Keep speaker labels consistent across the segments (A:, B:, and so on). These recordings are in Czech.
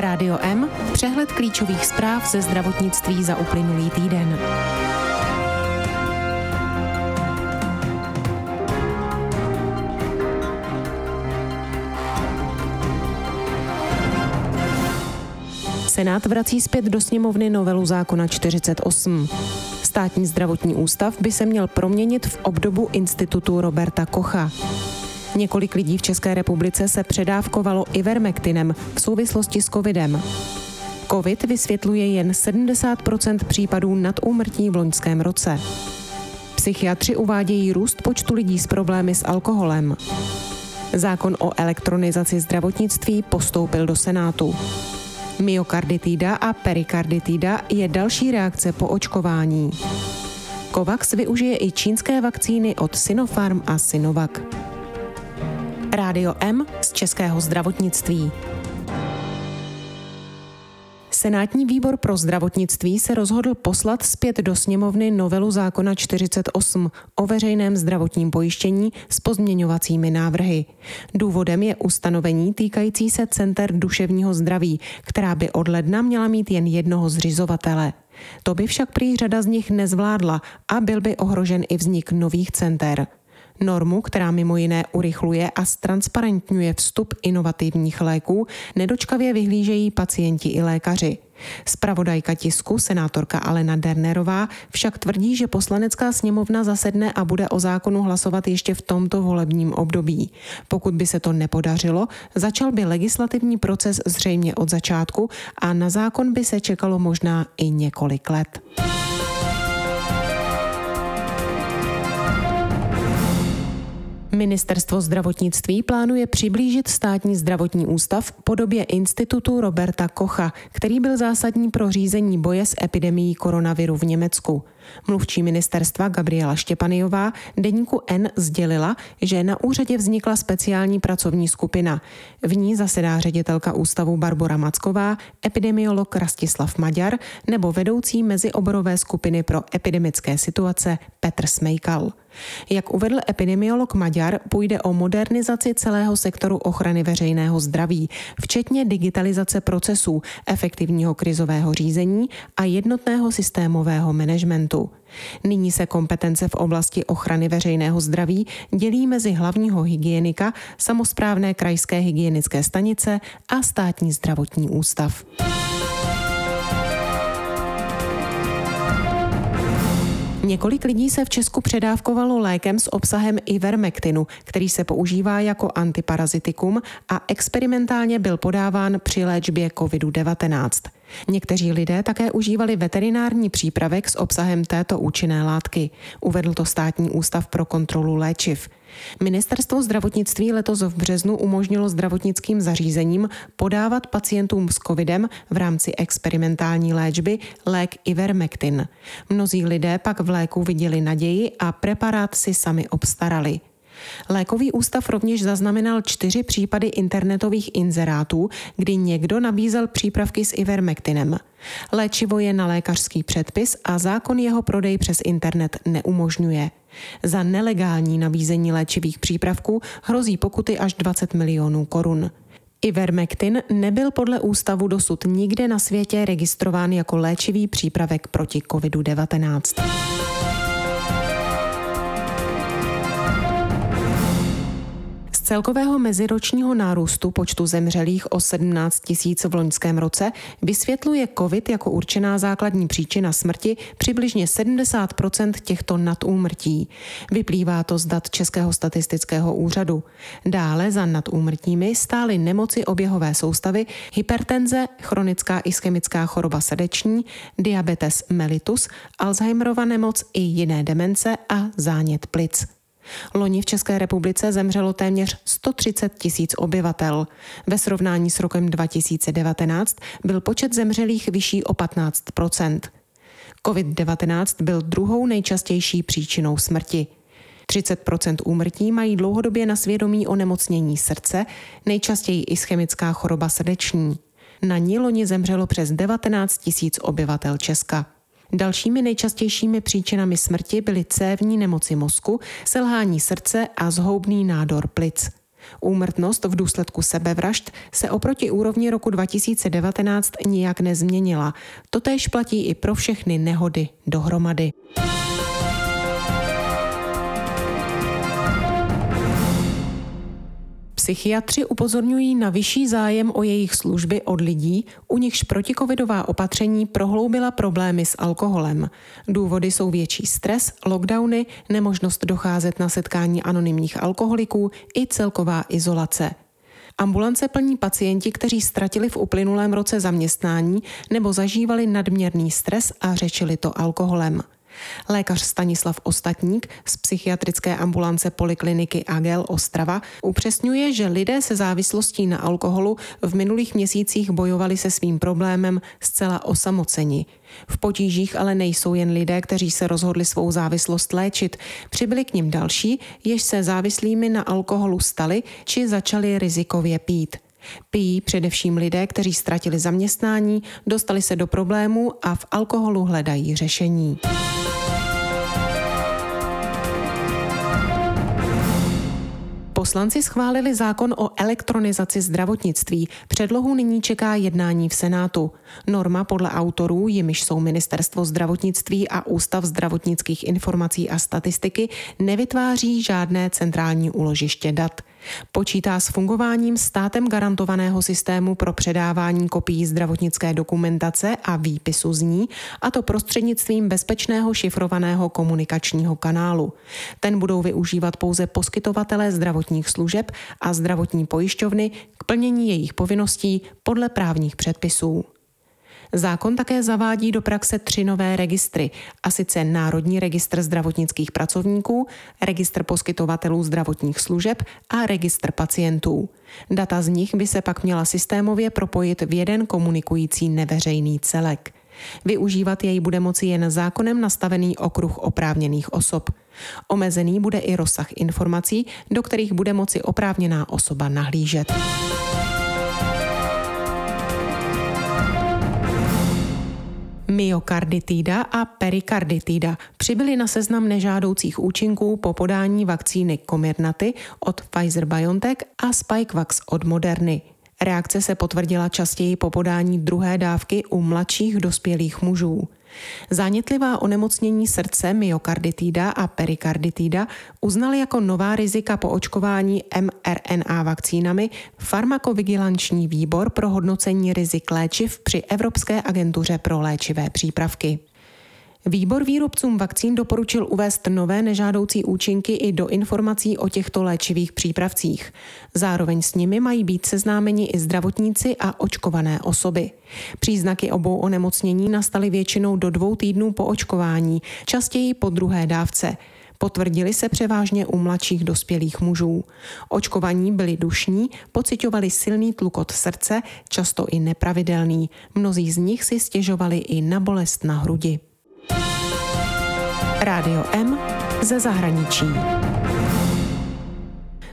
A: Rádio M, přehled klíčových zpráv ze zdravotnictví za uplynulý týden. Senát vrací zpět do sněmovny novelu zákona 48. Státní zdravotní ústav by se měl proměnit v obdobu institutu Roberta Kocha. Několik lidí v České republice se předávkovalo ivermektinem v souvislosti s covidem. Covid vysvětluje jen 70% případů nadúmrtí v loňském roce. Psychiatři uvádějí růst počtu lidí s problémy s alkoholem. Zákon o elektronizaci zdravotnictví postoupil do Senátu. Myokarditida a perikarditida je další reakce po očkování. COVAX využije i čínské vakcíny od Sinopharm a Sinovac. Rádio M z českého zdravotnictví. Senátní výbor pro zdravotnictví se rozhodl poslat zpět do sněmovny novelu zákona 48 o veřejném zdravotním pojištění s pozměňovacími návrhy. Důvodem je ustanovení týkající se center duševního zdraví, která by od ledna měla mít jen jednoho zřizovatele. To by však prý řada z nich nezvládla a byl by ohrožen i vznik nových center normu, která mimo jiné urychluje a ztransparentňuje vstup inovativních léků, nedočkavě vyhlížejí pacienti i lékaři. Spravodajka tisku, senátorka Alena Dernerová, však tvrdí, že poslanecká sněmovna zasedne a bude o zákonu hlasovat ještě v tomto volebním období. Pokud by se to nepodařilo, začal by legislativní proces zřejmě od začátku a na zákon by se čekalo možná i několik let. Ministerstvo zdravotnictví plánuje přiblížit státní zdravotní ústav podobě institutu Roberta Kocha, který byl zásadní pro řízení boje s epidemií koronaviru v Německu. Mluvčí ministerstva Gabriela Štěpaniová deníku N sdělila, že na úřadě vznikla speciální pracovní skupina. V ní zasedá ředitelka ústavu Barbara Macková, epidemiolog Rastislav Maďar nebo vedoucí mezioborové skupiny pro epidemické situace Petr Smejkal. Jak uvedl epidemiolog Maďar, půjde o modernizaci celého sektoru ochrany veřejného zdraví, včetně digitalizace procesů, efektivního krizového řízení a jednotného systémového managementu. Nyní se kompetence v oblasti ochrany veřejného zdraví dělí mezi hlavního hygienika, samozprávné krajské hygienické stanice a státní zdravotní ústav. Několik lidí se v Česku předávkovalo lékem s obsahem ivermektinu, který se používá jako antiparazitikum a experimentálně byl podáván při léčbě COVID-19. Někteří lidé také užívali veterinární přípravek s obsahem této účinné látky. Uvedl to státní ústav pro kontrolu léčiv. Ministerstvo zdravotnictví letos v březnu umožnilo zdravotnickým zařízením podávat pacientům s covidem v rámci experimentální léčby lék Ivermectin. Mnozí lidé pak v léku viděli naději a preparát si sami obstarali. Lékový ústav rovněž zaznamenal čtyři případy internetových inzerátů, kdy někdo nabízel přípravky s ivermektinem. Léčivo je na lékařský předpis a zákon jeho prodej přes internet neumožňuje. Za nelegální nabízení léčivých přípravků hrozí pokuty až 20 milionů korun. Ivermectin nebyl podle ústavu dosud nikde na světě registrován jako léčivý přípravek proti COVID-19. Celkového meziročního nárůstu počtu zemřelých o 17 tisíc v loňském roce vysvětluje COVID jako určená základní příčina smrti přibližně 70% těchto nadúmrtí. Vyplývá to z dat Českého statistického úřadu. Dále za nadúmrtími stály nemoci oběhové soustavy, hypertenze, chronická ischemická choroba srdeční, diabetes mellitus, Alzheimerova nemoc i jiné demence a zánět plic. Loni v České republice zemřelo téměř 130 tisíc obyvatel. Ve srovnání s rokem 2019 byl počet zemřelých vyšší o 15% COVID-19 byl druhou nejčastější příčinou smrti. 30% úmrtí mají dlouhodobě na svědomí onemocnění srdce, nejčastěji ischemická choroba srdeční. Na ní loni zemřelo přes 19 tisíc obyvatel Česka. Dalšími nejčastějšími příčinami smrti byly cévní nemoci mozku, selhání srdce a zhoubný nádor plic. Úmrtnost v důsledku sebevražd se oproti úrovni roku 2019 nijak nezměnila. Totéž platí i pro všechny nehody dohromady. Psychiatři upozorňují na vyšší zájem o jejich služby od lidí, u nichž protikovidová opatření prohloubila problémy s alkoholem. Důvody jsou větší stres, lockdowny, nemožnost docházet na setkání anonymních alkoholiků i celková izolace. Ambulance plní pacienti, kteří ztratili v uplynulém roce zaměstnání nebo zažívali nadměrný stres a řečili to alkoholem. Lékař Stanislav Ostatník z psychiatrické ambulance polikliniky Agel Ostrava upřesňuje, že lidé se závislostí na alkoholu v minulých měsících bojovali se svým problémem zcela osamoceni. V potížích ale nejsou jen lidé, kteří se rozhodli svou závislost léčit. Přibyli k nim další, jež se závislými na alkoholu stali či začali rizikově pít. Pijí především lidé, kteří ztratili zaměstnání, dostali se do problémů a v alkoholu hledají řešení. Poslanci schválili zákon o elektronizaci zdravotnictví. Předlohu nyní čeká jednání v Senátu. Norma podle autorů, jimiž jsou Ministerstvo zdravotnictví a Ústav zdravotnických informací a statistiky, nevytváří žádné centrální úložiště dat. Počítá s fungováním státem garantovaného systému pro předávání kopií zdravotnické dokumentace a výpisu z ní, a to prostřednictvím bezpečného šifrovaného komunikačního kanálu. Ten budou využívat pouze poskytovatelé zdravotních služeb a zdravotní pojišťovny k plnění jejich povinností podle právních předpisů. Zákon také zavádí do praxe tři nové registry, a sice Národní registr zdravotnických pracovníků, registr poskytovatelů zdravotních služeb a registr pacientů. Data z nich by se pak měla systémově propojit v jeden komunikující neveřejný celek. Využívat jej bude moci jen zákonem nastavený okruh oprávněných osob. Omezený bude i rozsah informací, do kterých bude moci oprávněná osoba nahlížet. Myokarditida a perikarditida přibyly na seznam nežádoucích účinků po podání vakcíny Comirnaty od Pfizer-BioNTech a Spikevax od Moderny. Reakce se potvrdila častěji po podání druhé dávky u mladších dospělých mužů. Zánětlivá onemocnění srdce, myokarditida a perikarditida uznali jako nová rizika po očkování mRNA vakcínami farmakovigilanční výbor pro hodnocení rizik léčiv při Evropské agentuře pro léčivé přípravky. Výbor výrobcům vakcín doporučil uvést nové nežádoucí účinky i do informací o těchto léčivých přípravcích. Zároveň s nimi mají být seznámeni i zdravotníci a očkované osoby. Příznaky obou onemocnění nastaly většinou do dvou týdnů po očkování, častěji po druhé dávce. Potvrdili se převážně u mladších dospělých mužů. Očkovaní byli dušní, pocitovali silný tlukot srdce, často i nepravidelný. Mnozí z nich si stěžovali i na bolest na hrudi. Rádio M ze zahraničí.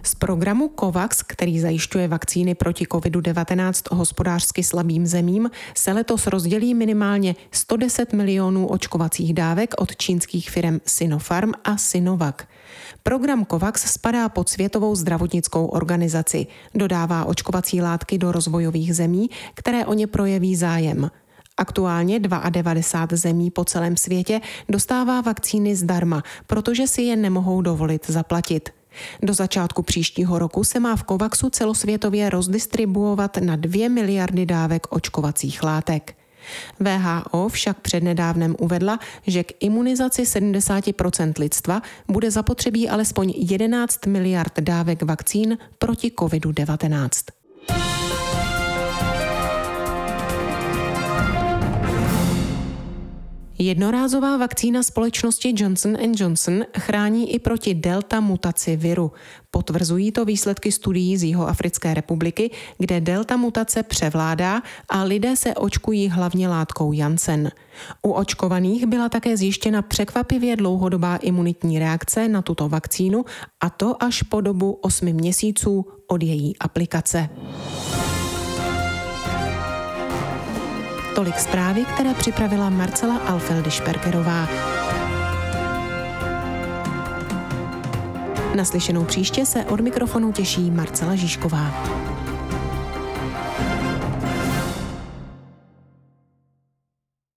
A: Z programu COVAX, který zajišťuje vakcíny proti COVID-19 hospodářsky slabým zemím, se letos rozdělí minimálně 110 milionů očkovacích dávek od čínských firm Sinopharm a Sinovac. Program COVAX spadá pod Světovou zdravotnickou organizaci, dodává očkovací látky do rozvojových zemí, které o ně projeví zájem – Aktuálně 92 zemí po celém světě dostává vakcíny zdarma, protože si je nemohou dovolit zaplatit. Do začátku příštího roku se má v COVAXu celosvětově rozdistribuovat na 2 miliardy dávek očkovacích látek. VHO však přednedávnem uvedla, že k imunizaci 70% lidstva bude zapotřebí alespoň 11 miliard dávek vakcín proti COVID-19. Jednorázová vakcína společnosti Johnson Johnson chrání i proti delta mutaci viru. Potvrzují to výsledky studií z Jihoafrické republiky, kde delta mutace převládá a lidé se očkují hlavně látkou Janssen. U očkovaných byla také zjištěna překvapivě dlouhodobá imunitní reakce na tuto vakcínu a to až po dobu 8 měsíců od její aplikace. Tolik zprávy, které připravila Marcela Alfeldy Šperkerová. Naslyšenou příště se od mikrofonu těší Marcela Žižková.